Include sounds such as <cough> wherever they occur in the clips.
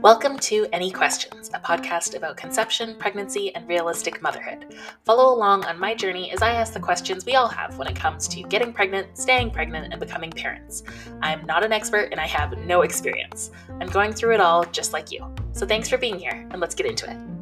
Welcome to Any Questions, a podcast about conception, pregnancy, and realistic motherhood. Follow along on my journey as I ask the questions we all have when it comes to getting pregnant, staying pregnant, and becoming parents. I'm not an expert and I have no experience. I'm going through it all just like you. So thanks for being here, and let's get into it.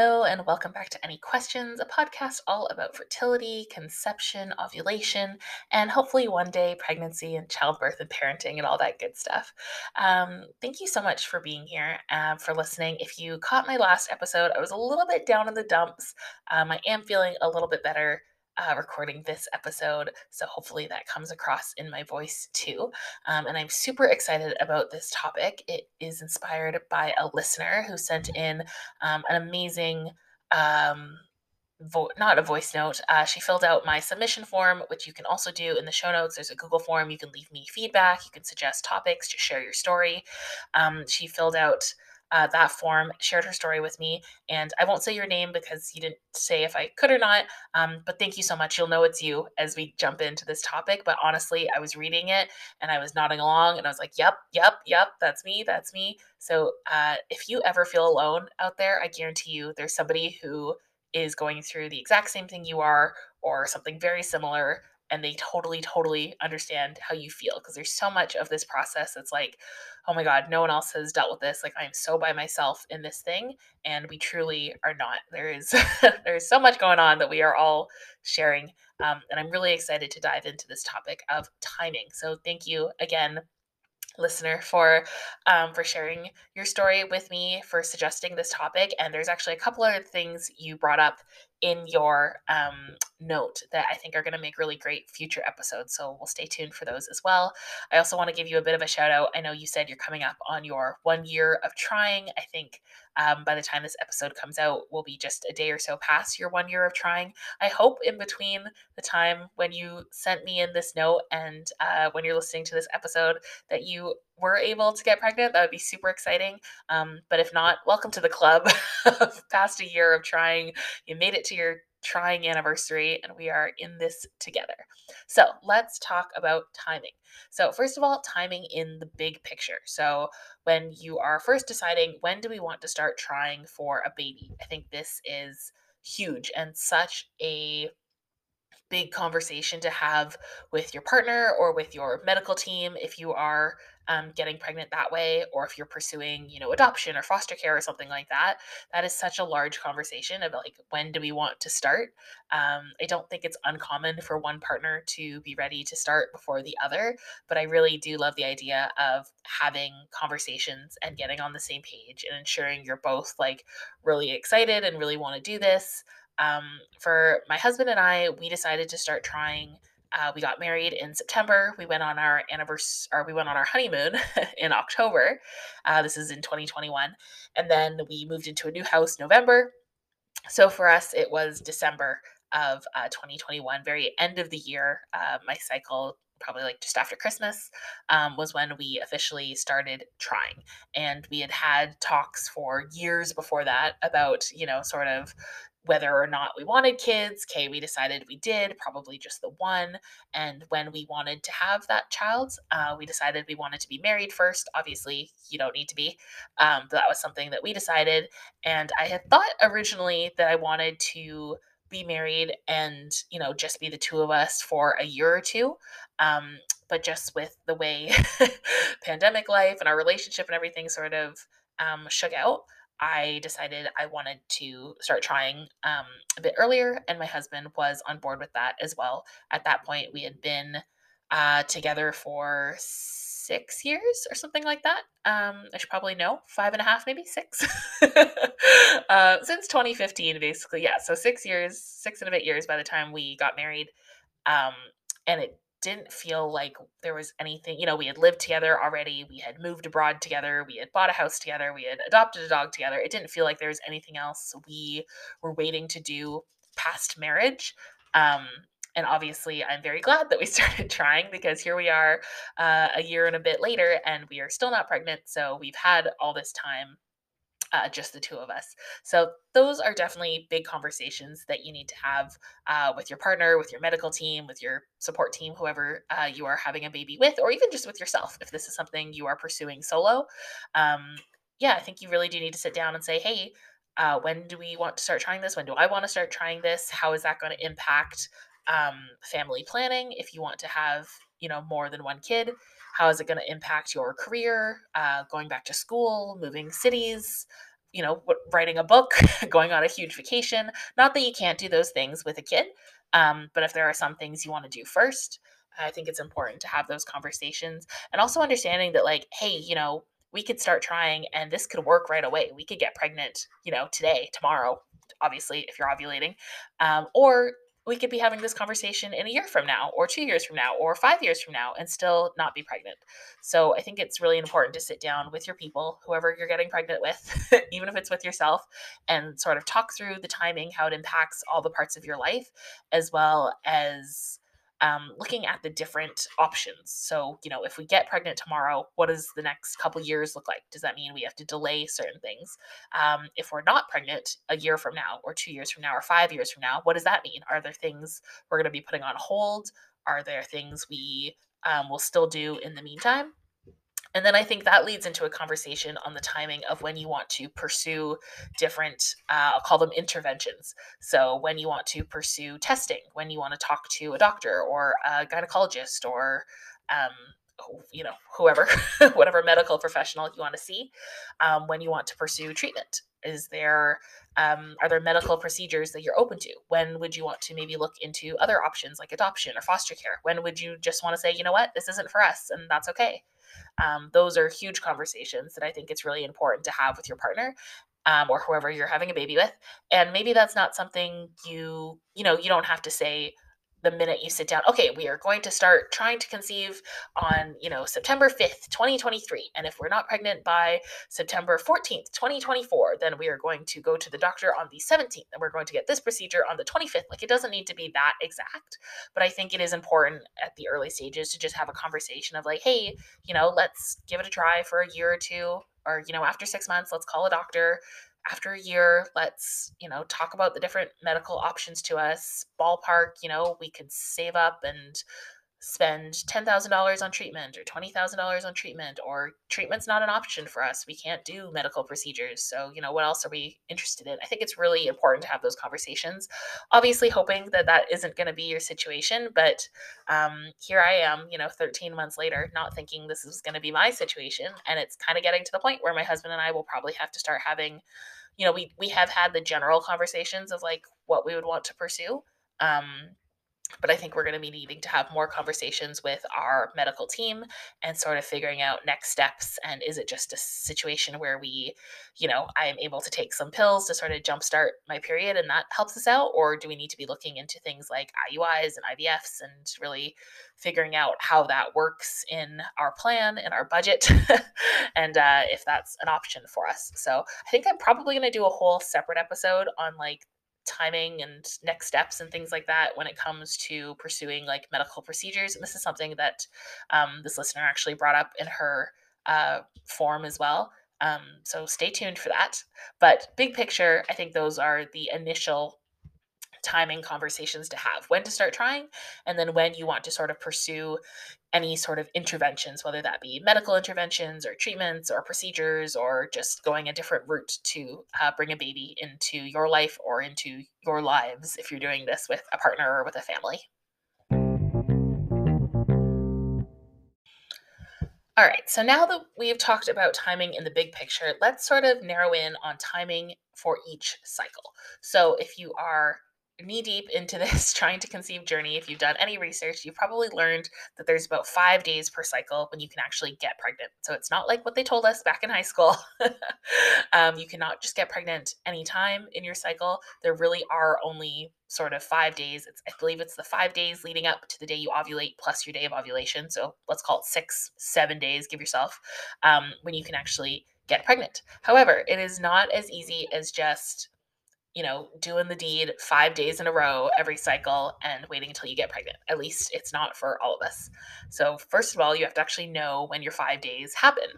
Hello, and welcome back to Any Questions, a podcast all about fertility, conception, ovulation, and hopefully one day pregnancy and childbirth and parenting and all that good stuff. Um, thank you so much for being here, uh, for listening. If you caught my last episode, I was a little bit down in the dumps. Um, I am feeling a little bit better uh, recording this episode. So hopefully that comes across in my voice too. Um, and I'm super excited about this topic. It is inspired by a listener who sent in um, an amazing. Um, vo- not a voice note. Uh, she filled out my submission form, which you can also do in the show notes. There's a Google form. You can leave me feedback. You can suggest topics. Just share your story. Um, she filled out uh, that form, shared her story with me. And I won't say your name because you didn't say if I could or not. Um, but thank you so much. You'll know it's you as we jump into this topic. But honestly, I was reading it and I was nodding along and I was like, yep, yep, yep, that's me, that's me. So uh, if you ever feel alone out there, I guarantee you there's somebody who is going through the exact same thing you are or something very similar and they totally totally understand how you feel because there's so much of this process that's like oh my god no one else has dealt with this like i'm so by myself in this thing and we truly are not. There is <laughs> there's so much going on that we are all sharing um, and i'm really excited to dive into this topic of timing. So thank you again listener for um, for sharing your story with me for suggesting this topic and there's actually a couple other things you brought up in your um, note that I think are going to make really great future episodes. So we'll stay tuned for those as well. I also want to give you a bit of a shout out. I know you said you're coming up on your one year of trying. I think um, by the time this episode comes out, we'll be just a day or so past your one year of trying. I hope in between the time when you sent me in this note and uh, when you're listening to this episode that you were able to get pregnant. That would be super exciting. Um, but if not, welcome to the club <laughs> past a year of trying. You made it to your trying anniversary and we are in this together. So let's talk about timing. So, first of all, timing in the big picture. So, when you are first deciding when do we want to start trying for a baby, I think this is huge and such a big conversation to have with your partner or with your medical team if you are um, getting pregnant that way or if you're pursuing you know adoption or foster care or something like that. That is such a large conversation about like when do we want to start? Um, i don't think it's uncommon for one partner to be ready to start before the other but i really do love the idea of having conversations and getting on the same page and ensuring you're both like really excited and really want to do this um, for my husband and I, we decided to start trying. Uh, we got married in September. We went on our anniversary, or we went on our honeymoon <laughs> in October. Uh, this is in 2021, and then we moved into a new house November. So for us, it was December of uh, 2021, very end of the year. Uh, my cycle probably like just after Christmas, um, was when we officially started trying. And we had had talks for years before that about, you know, sort of whether or not we wanted kids. Okay, we decided we did, probably just the one. And when we wanted to have that child, uh, we decided we wanted to be married first. Obviously, you don't need to be. Um, but that was something that we decided. And I had thought originally that I wanted to be married and, you know, just be the two of us for a year or two. Um, but just with the way <laughs> pandemic life and our relationship and everything sort of um, shook out, I decided I wanted to start trying um, a bit earlier, and my husband was on board with that as well. At that point, we had been uh, together for six years or something like that. Um, I should probably know five and a half, maybe six, <laughs> uh, since 2015, basically. Yeah, so six years, six and a bit years by the time we got married. Um, and it didn't feel like there was anything, you know, we had lived together already, we had moved abroad together, we had bought a house together, we had adopted a dog together. It didn't feel like there was anything else we were waiting to do past marriage. Um, and obviously, I'm very glad that we <laughs> started trying because here we are uh, a year and a bit later, and we are still not pregnant. So we've had all this time uh, just the two of us. So those are definitely big conversations that you need to have uh, with your partner, with your medical team, with your support team, whoever uh, you are having a baby with, or even just with yourself if this is something you are pursuing solo. Um, yeah, I think you really do need to sit down and say, hey, uh, when do we want to start trying this? When do I want to start trying this? How is that going to impact um, family planning if you want to have you know more than one kid? How is it going to impact your career, uh, going back to school, moving cities? You know, writing a book, <laughs> going on a huge vacation. Not that you can't do those things with a kid, um, but if there are some things you want to do first, I think it's important to have those conversations and also understanding that, like, hey, you know, we could start trying and this could work right away. We could get pregnant, you know, today, tomorrow, obviously, if you're ovulating. Um, or we could be having this conversation in a year from now, or two years from now, or five years from now, and still not be pregnant. So I think it's really important to sit down with your people, whoever you're getting pregnant with, <laughs> even if it's with yourself, and sort of talk through the timing, how it impacts all the parts of your life, as well as um, looking at the different options. So, you know, if we get pregnant tomorrow, what does the next couple years look like? Does that mean we have to delay certain things? Um, if we're not pregnant a year from now, or two years from now, or five years from now, what does that mean? Are there things we're going to be putting on hold? Are there things we um, will still do in the meantime? And then I think that leads into a conversation on the timing of when you want to pursue different, uh, I'll call them interventions. So, when you want to pursue testing, when you want to talk to a doctor or a gynecologist or, um, you know, whoever, <laughs> whatever medical professional you want to see, um, when you want to pursue treatment. Is there, um, are there medical procedures that you're open to? When would you want to maybe look into other options like adoption or foster care? When would you just want to say, you know what, this isn't for us and that's okay? Um, those are huge conversations that I think it's really important to have with your partner um, or whoever you're having a baby with. And maybe that's not something you, you know, you don't have to say, the minute you sit down okay we are going to start trying to conceive on you know september 5th 2023 and if we're not pregnant by september 14th 2024 then we are going to go to the doctor on the 17th and we're going to get this procedure on the 25th like it doesn't need to be that exact but i think it is important at the early stages to just have a conversation of like hey you know let's give it a try for a year or two or you know after six months let's call a doctor after a year, let's, you know, talk about the different medical options to us. Ballpark, you know, we could save up and spend $10,000 on treatment or $20,000 on treatment or treatment's not an option for us. We can't do medical procedures. So, you know, what else are we interested in? I think it's really important to have those conversations. Obviously, hoping that that isn't going to be your situation, but um, here I am, you know, 13 months later, not thinking this is going to be my situation. And it's kind of getting to the point where my husband and I will probably have to start having you know, we we have had the general conversations of like what we would want to pursue. Um, but I think we're going to be needing to have more conversations with our medical team and sort of figuring out next steps. And is it just a situation where we, you know, I am able to take some pills to sort of jumpstart my period and that helps us out? Or do we need to be looking into things like IUIs and IVFs and really figuring out how that works in our plan and our budget <laughs> and uh, if that's an option for us? So I think I'm probably going to do a whole separate episode on like timing and next steps and things like that when it comes to pursuing like medical procedures. And this is something that um, this listener actually brought up in her uh, form as well. Um, so stay tuned for that. But big picture, I think those are the initial timing conversations to have when to start trying and then when you want to sort of pursue any sort of interventions whether that be medical interventions or treatments or procedures or just going a different route to uh, bring a baby into your life or into your lives if you're doing this with a partner or with a family All right, so now that we've talked about timing in the big picture, let's sort of narrow in on timing for each cycle. So if you are knee deep into this <laughs> trying to conceive journey, if you've done any research, you've probably learned that there's about five days per cycle when you can actually get pregnant. So it's not like what they told us back in high school. <laughs> um, you cannot just get pregnant anytime in your cycle. There really are only sort of five days. It's, I believe it's the five days leading up to the day you ovulate plus your day of ovulation. So let's call it six, seven days, give yourself, um, when you can actually get pregnant. However, it is not as easy as just you know, doing the deed five days in a row every cycle and waiting until you get pregnant. At least it's not for all of us. So, first of all, you have to actually know when your five days happen.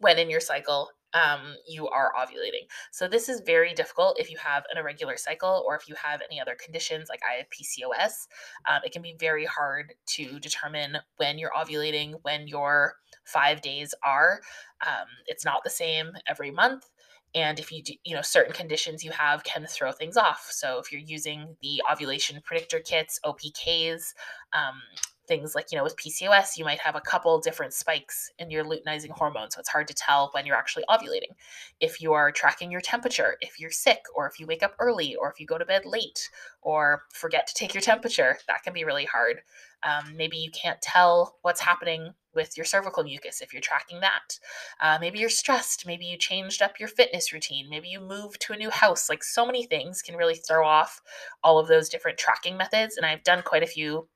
When in your cycle um, you are ovulating. So, this is very difficult if you have an irregular cycle or if you have any other conditions like I have PCOS. Um, it can be very hard to determine when you're ovulating, when your five days are. Um, it's not the same every month. And if you do, you know, certain conditions you have can throw things off. So if you're using the ovulation predictor kits, OPKs, um, things like, you know, with PCOS, you might have a couple different spikes in your luteinizing hormone. So it's hard to tell when you're actually ovulating. If you are tracking your temperature, if you're sick, or if you wake up early, or if you go to bed late, or forget to take your temperature, that can be really hard. Um, maybe you can't tell what's happening with your cervical mucus if you're tracking that. Uh, maybe you're stressed. Maybe you changed up your fitness routine. Maybe you moved to a new house. Like so many things can really throw off all of those different tracking methods. And I've done quite a few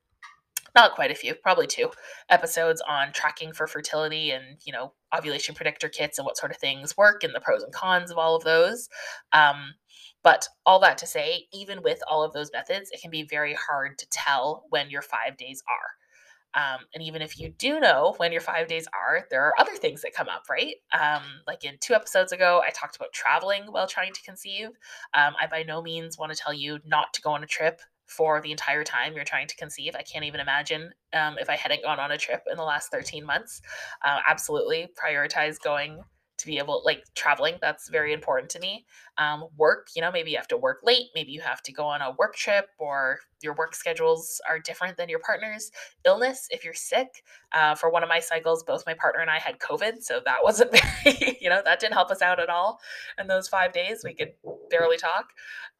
not quite a few, probably two episodes on tracking for fertility and, you know, ovulation predictor kits and what sort of things work and the pros and cons of all of those. Um, but all that to say, even with all of those methods, it can be very hard to tell when your five days are. Um, and even if you do know when your five days are, there are other things that come up, right? Um, like in two episodes ago, I talked about traveling while trying to conceive. Um, I by no means want to tell you not to go on a trip for the entire time you're trying to conceive. I can't even imagine um, if I hadn't gone on a trip in the last 13 months. Uh, absolutely prioritize going to be able like traveling that's very important to me. Um, work you know maybe you have to work late maybe you have to go on a work trip or your work schedules are different than your partner's. Illness if you're sick uh, for one of my cycles both my partner and i had covid so that <laughs> wasn't very you know that didn't help us out at all in those five days. We could barely talk.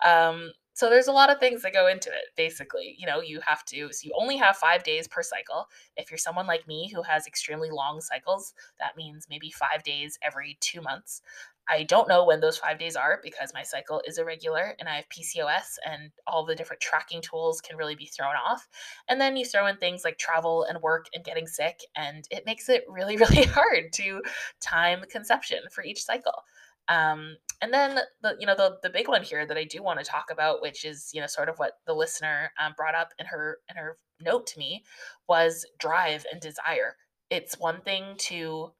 Um, so there's a lot of things that go into it, basically. You know, you have to, so you only have five days per cycle. If you're someone like me who has extremely long cycles, that means maybe five days every two months. I don't know when those five days are because my cycle is irregular and I have PCOS and all the different tracking tools can really be thrown off. And then you throw in things like travel and work and getting sick, and it makes it really, <laughs> really hard to time conception for each cycle. Um, and then the you know the the big one here that I do want to talk about, which is you know sort of what the listener um, brought up in her in her note to me, was drive and desire. It's one thing to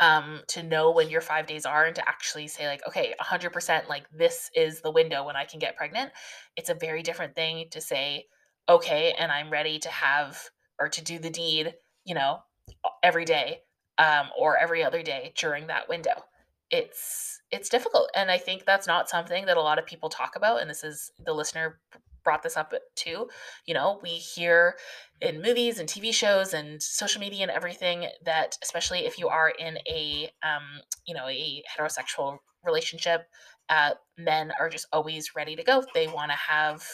um, to know when your five days are and to actually say like okay 100% like this is the window when i can get pregnant it's a very different thing to say okay and i'm ready to have or to do the deed you know every day um, or every other day during that window it's it's difficult and i think that's not something that a lot of people talk about and this is the listener brought this up too. You know we hear in movies and tv shows and social media and everything that especially if you are in a um, you know a heterosexual relationship uh, men are just always ready to go. They want to have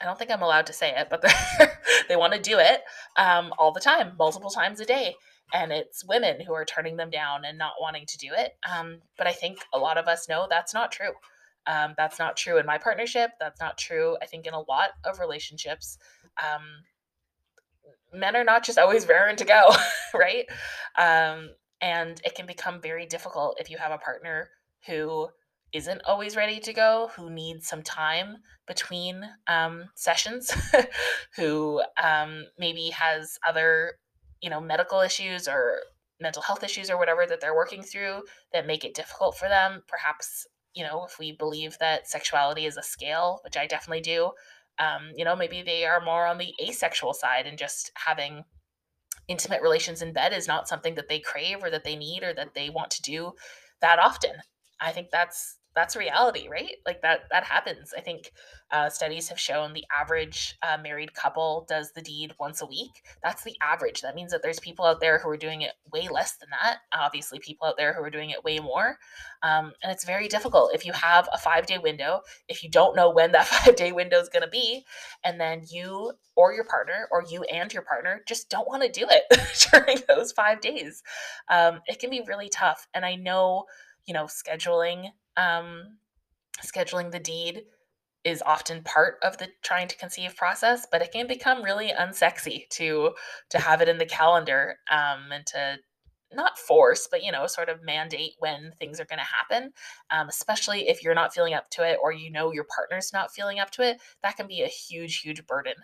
I don't think I'm allowed to say it, but <laughs> they want to do it um, all the time, multiple times a day and it's women who are turning them down and not wanting to do it. Um, but I think a lot of us know that's not true. Um, that's not true in my partnership. That's not true, I think, in a lot of relationships. Um, men are not just always raring to go, <laughs> right? Um, and it can become very difficult if you have a partner who isn't always ready to go, who needs some time between um, sessions, <laughs> who um, maybe has other you know, medical issues or mental health issues or whatever that they're working through that make it difficult for them. Perhaps, you know, if we believe that sexuality is a scale, which I definitely do, um, you know, maybe they are more on the asexual side and just having intimate relations in bed is not something that they crave or that they need or that they want to do that often. I think that's that's reality, right? Like that that happens. I think uh, studies have shown the average uh, married couple does the deed once a week. That's the average. That means that there's people out there who are doing it way less than that. Obviously, people out there who are doing it way more. Um, and it's very difficult if you have a five day window. If you don't know when that <laughs> five day window is going to be, and then you or your partner or you and your partner just don't want to do it <laughs> during those five days, um, it can be really tough. And I know you know scheduling um, scheduling the deed is often part of the trying to conceive process, but it can become really unsexy to to have it in the calendar um, and to not force, but you know, sort of mandate when things are going to happen. Um, especially if you're not feeling up to it, or you know your partner's not feeling up to it, that can be a huge, huge burden.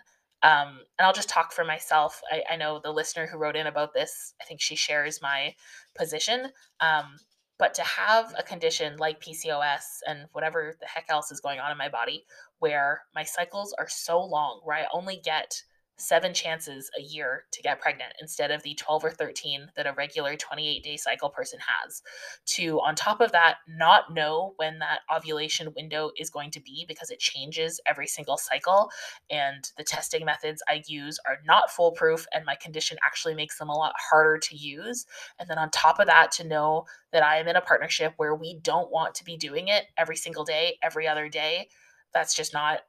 Um, and I'll just talk for myself. I, I, know the listener who wrote in about this. I think she shares my position. Um, But to have a condition like PCOS and whatever the heck else is going on in my body, where my cycles are so long, where I only get seven chances a year to get pregnant instead of the 12 or 13 that a regular 28 day cycle person has. To, on top of that, not know when that ovulation window is going to be because it changes every single cycle. And the testing methods I use are not foolproof, and my condition actually makes them a lot harder to use. And then on top of that, to know that I am in a partnership where we don't want to be doing it every single day, every other day. That's just not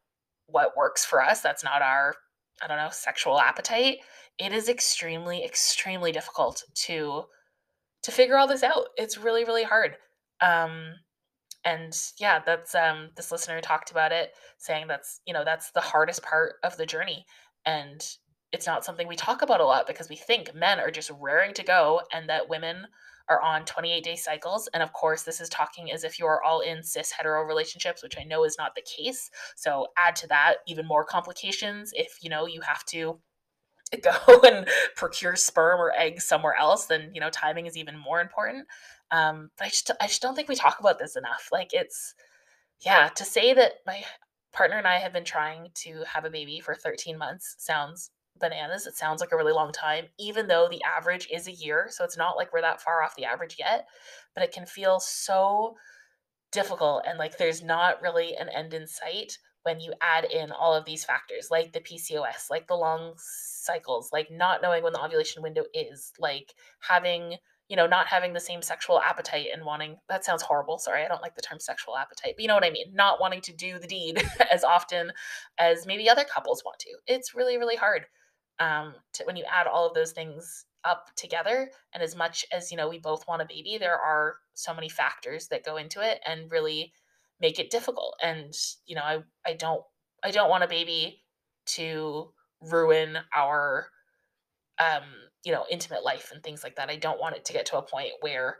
what works for us. That's not our I don't know, sexual appetite, it is extremely, extremely difficult to to figure all this out. It's really, really hard. Um, and yeah, that's um, this listener talked about it, saying that's you know that's the hardest part of the journey, and it's not something we talk about a lot because we think men are just raring to go, and that women are on 28 day cycles. And of course, this is talking as if you are all in cis hetero relationships, which I know is not the case. So add to that even more complications if you know you have to <laughs> go and procure sperm or eggs somewhere else, then you know timing is even more important. Um, but I just I just don't think we talk about this enough. Like it's yeah, to say that my partner and I have been trying to have a baby for 13 months sounds bananas. It sounds like a really long time, even though the average is a year. So it's not like we're that far off the average yet, but it can feel so difficult and like there's not really an end in sight when you add in all of these factors like the PCOS, like the long cycles, like not knowing when the ovulation window is, like having you know, not having the same sexual appetite and wanting that sounds horrible. Sorry, I don't like the term sexual appetite, but you know what I mean? Not wanting to do the deed <laughs> as often as maybe other couples want to. It's really, really hard um, to, when you add all of those things up together and as much as you know we both want a baby there are so many factors that go into it and really make it difficult. And you know i, I don't i don't want a baby to ruin our um you know intimate life and things like that. I don't want it to get to a point where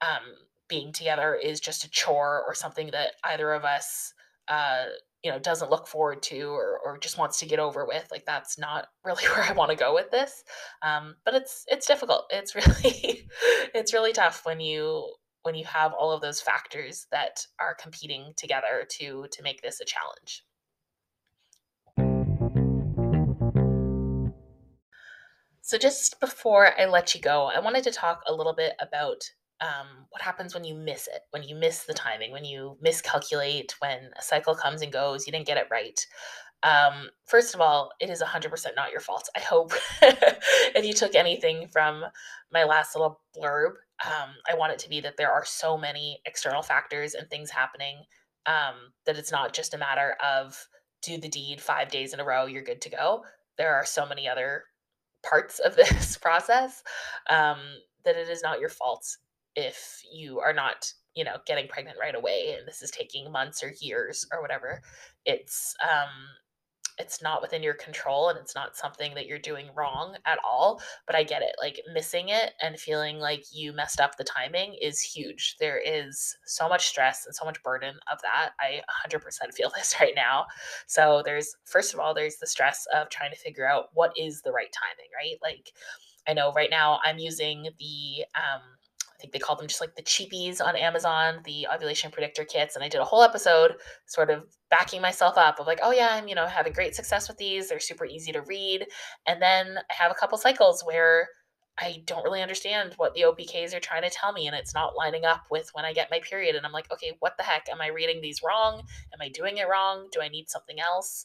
um being together is just a chore or something that either of us uh you know doesn't look forward to or, or just wants to get over with like that's not <laughs> really where i want to go with this. Um, but it's it's difficult. It's <laughs> really it's really tough when you when you have all of those factors that are competing together to to make this a challenge. So just before i let you go i wanted to talk a little bit about um, what happens when you miss it, when you miss the timing, when you miscalculate, when a cycle comes and goes, you didn't get it right. Um, first of all, it is 100% not your fault. I hope <laughs> if you took anything from my last little blurb, um, I want it to be that there are so many external factors and things happening um, that it's not just a matter of do the deed five days in a row, you're good to go. There are so many other parts of <laughs> this process um, that it is not your fault if you are not you know getting pregnant right away and this is taking months or years or whatever it's um it's not within your control and it's not something that you're doing wrong at all but i get it like missing it and feeling like you messed up the timing is huge. There is so much stress and so much burden of that. I 100% feel <laughs> this right now. So there's first of all there's the stress of trying to figure out what is the right timing right? Like i know right now i'm using the um I think they call them just like the cheapies on Amazon, the ovulation predictor kits. And I did a whole episode sort of backing myself up of like, oh yeah, I'm, you know, having great success with these. They're super easy to read. And then I have a couple cycles where I don't really understand what the OPKs are trying to tell me, and it's not lining up with when I get my period. And I'm like, okay, what the heck? Am I reading these wrong? Am I doing it wrong? Do I need something else?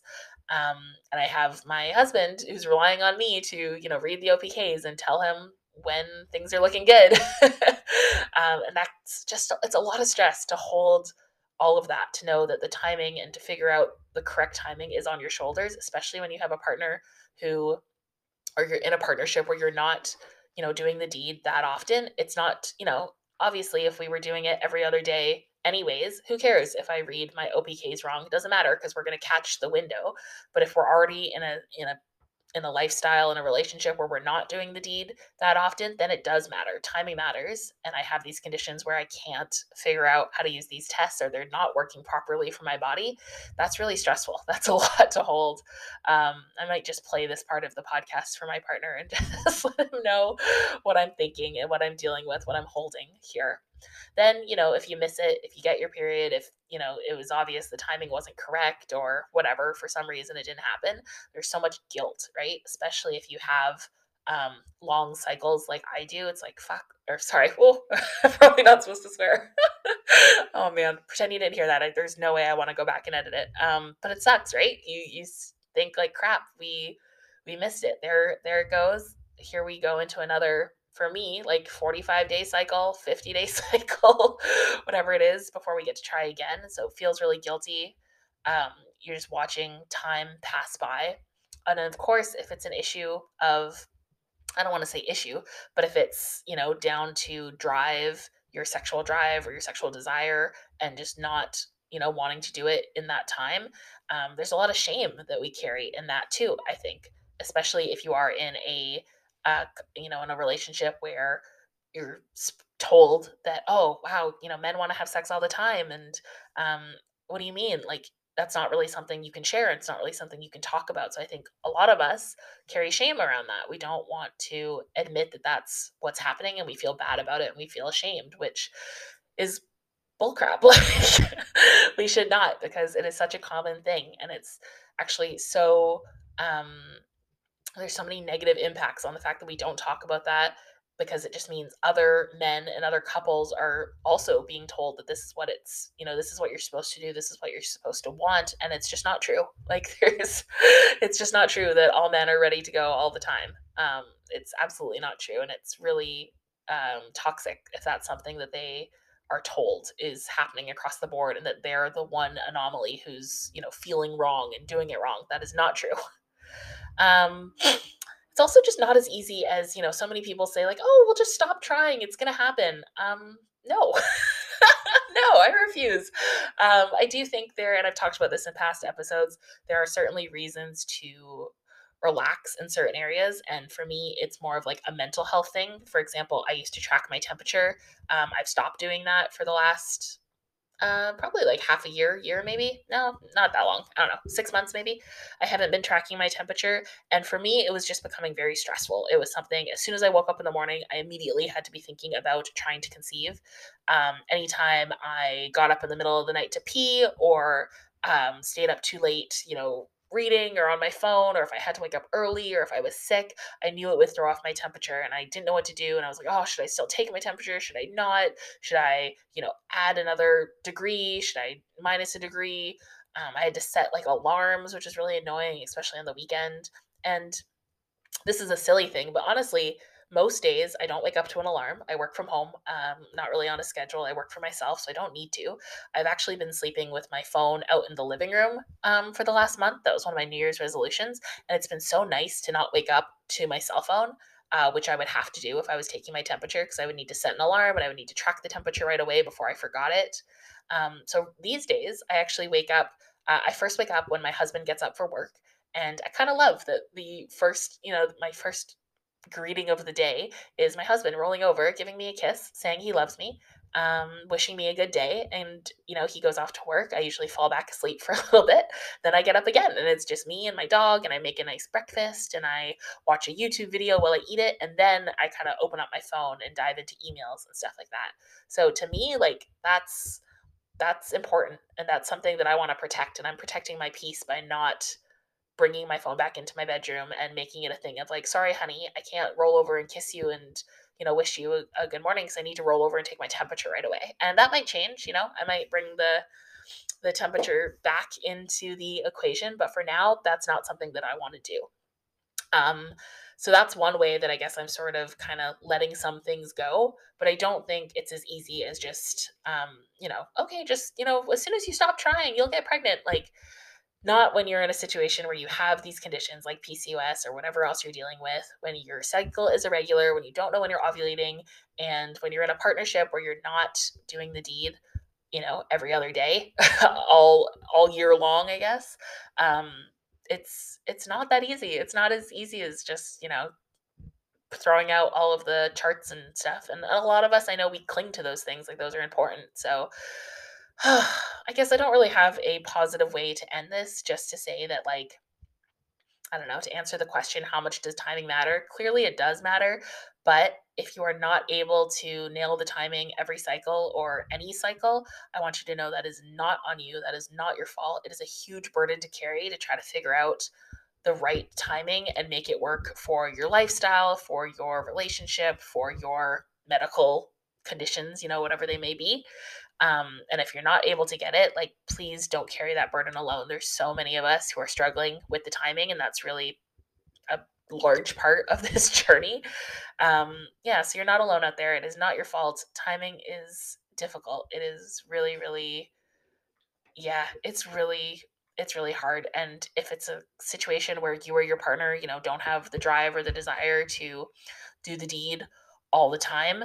Um, and I have my husband who's relying on me to, you know, read the OPKs and tell him when things are looking good. <laughs> um, and that's just, it's a lot of stress to hold all of that, to know that the timing and to figure out the correct timing is on your shoulders, especially when you have a partner who, or you're in a partnership where you're not, you know, doing the deed that often. It's not, you know, obviously if we were doing it every other day anyways who cares if i read my opks wrong it doesn't matter because we're going to catch the window but if we're already in a in a in a lifestyle in a relationship where we're not doing the deed that often, then it does matter. Timing matters. And I have these conditions where I can't figure out how to use these tests or they're not working properly for my body. That's really stressful. <laughs> That's a lot to hold. Um, I might just play this part of the podcast for my partner and <laughs> just let him know what I'm thinking and what I'm dealing with, what I'm holding here. Then you know if you miss it if you get your period if you know it was obvious the timing wasn't correct or whatever for some reason it didn't happen there's so much guilt right especially if you have um, long cycles like I do, it's like fuck. Or sorry, <laughs> <laughs> probably not supposed to swear. <laughs> oh man, pretend you didn't hear that. I, there's no way I want to go back and edit it. Um, but it sucks, right? You you think like crap. We we missed it. There there it goes. Here we go into another for me like 45 day cycle 50 day <laughs> cycle whatever it is before we get to try again. So it feels really guilty um, you're just watching time pass by. And of course if it's an issue of I don't want to say issue, but if it's, you know, down to drive, your sexual drive or your sexual desire and just not, you know, wanting to do it in that time, um, there's a lot of shame that we carry in that too, I think, especially if you are in a, uh, you know, in a relationship where you're told that, oh, wow, you know, men want to have sex all the time. And um, what do you mean? Like, that's not really something you can share. It's not really something you can talk about. So I think a lot of us carry shame around that. We don't want to admit that that's what's happening and we feel bad about it and we feel ashamed, which is bullcrap. <laughs> Like we should not because it is such a common thing and it's actually so um there's so many negative impacts on the fact that we don't talk about that because it just means other men and other couples are also being told that this is what it's you know this is what you're supposed to do this is what you're supposed to want and it's just not true. <laughs> Like there's it's just not true that all men are ready to go all the time. Um, it's absolutely not true and it's really um, toxic if that's something that they are told is happening across the board and that they're the one anomaly who's you know feeling wrong and doing it wrong. That is not true <laughs> um, it's also just not as easy as you know so many people say like oh we'll just stop trying. It's gonna happen. Um no. <laughs> No i refuse. Um i do think there and i've talked about this in past episodes there are certainly reasons to relax in certain areas. And for me it's more of like a mental health thing. For example i used to track my temperature. Um, i've stopped doing that for the last uh, probably like half a year, year maybe. No, not that long. I don't know, six months maybe. I haven't been tracking my temperature. And for me, it was just becoming very stressful. It was something, as soon as I woke up in the morning, I immediately had to be thinking about trying to conceive. Um, anytime I got up in the middle of the night to pee or um, stayed up too late, you know, reading or on my phone, or if I had to wake up early or if I was sick, I knew it would throw off my temperature and I didn't know what to do. And I was like, oh, should I still take my temperature? Should I not? Should I, you know, add another degree? Should I minus a degree? Um, I had to set like alarms, which is really annoying, especially on the weekend. And this is a silly thing, but honestly, most days I don't wake up to an alarm. I work from home, um, not really on a schedule. I work for myself, so I don't need to. I've actually been sleeping with my phone out in the living room um, for the last month. That was one of my New Year's resolutions. And it's been so nice to not wake up to my cell phone. Uh, which I would have to do if I was taking my temperature because I would need to set an alarm and I would need to track the temperature right away before I forgot it. Um, so these days, I actually wake up. Uh, I first wake up when my husband gets up for work, and I kind of love that the first, you know, my first greeting of the day is my husband rolling over, giving me a kiss, saying he loves me, um, wishing me a good day. And, you know, he goes off to work. I usually fall back asleep <laughs> for a little bit. Then I get up again and it's just me and my dog. And I make a nice breakfast and I watch a YouTube video while I eat it. And then I kind of open up my phone and dive into emails and stuff like that. So to me, like, that's. That's important, and that's something that I want to protect. And I'm protecting my peace by not bringing my phone back into my bedroom and making it a thing of like, sorry, honey, I can't roll over and kiss you and, you know, wish you a, a good morning because I need to roll over and take my temperature right away. And that might change, you know, I might bring the the temperature back into the equation, but for now, that's not something that I want to do. Um, so that's one way that I guess I'm sort of kind of letting some things go, but I don't think it's as easy as just, um, you know, okay, just, you know, as soon as you stop trying, you'll get pregnant. Like, not when you're in a situation where you have these conditions like PCOS or whatever else you're dealing with, when your cycle is irregular, when you don't know when you're ovulating, and when you're in a partnership where you're not doing the deed, you know, every other day, <laughs> all all year long, I guess. Um, it's it's not that easy. It's not as easy as just you know throwing out all of the charts and stuff. And a lot of us, I know, we cling to those things like those are important. So <sighs> I guess I don't really have a positive way to end this, just to say that, like, I don't know, to answer the question, how much does timing matter? Clearly, it does matter, but if you are not able to nail the timing every cycle or any cycle, I want you to know that is not on you. That is not your fault. It is a huge burden to carry to try to figure out the right timing and make it work for your lifestyle, for your relationship, for your medical conditions, you know, whatever they may be. Um, and if you're not able to get it, like, please don't carry that burden alone. There's so many of us who are struggling with the timing, and that's really a large part of <laughs> this journey. Um, yeah, so you're not alone out there. It is not your fault. Timing is difficult. It is really, really, yeah, it's really it's really hard and if it's a situation where you or your partner you know don't have the drive or the desire to do the deed all the time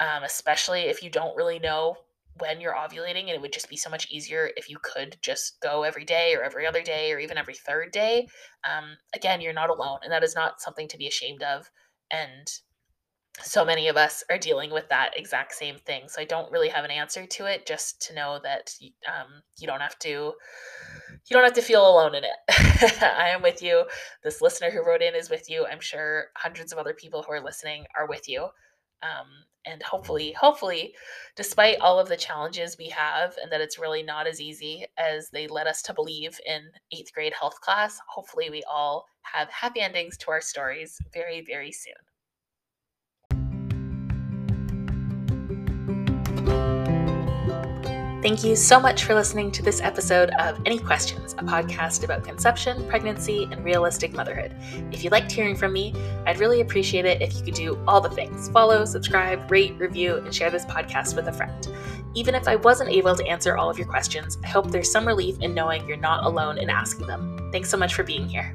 um, especially if you don't really know when you're ovulating and it would just be so much easier if you could just go every day or every other day or even every third day. Um, again you're not alone and that is not something to be ashamed of and so many of us are dealing with that exact same thing. So i don't really have an answer to it just to know that um, you don't have to you don't have to feel alone in it. <laughs> I am with you. This listener who wrote in is with you. I'm sure hundreds of other people who are listening are with you. Um, and hopefully hopefully despite all of the challenges we have and that it's really not as easy as they led us to believe in eighth grade health class hopefully we all have happy endings to our stories very very soon Thank you so much for listening to this episode of Any Questions, a podcast about conception, pregnancy, and realistic motherhood. If you liked hearing from me, I'd really appreciate it if you could do all the things follow, subscribe, rate, review, and share this podcast with a friend. Even if I wasn't able to answer all of your questions, I hope there's some relief in knowing you're not alone in asking them. Thanks so much for being here.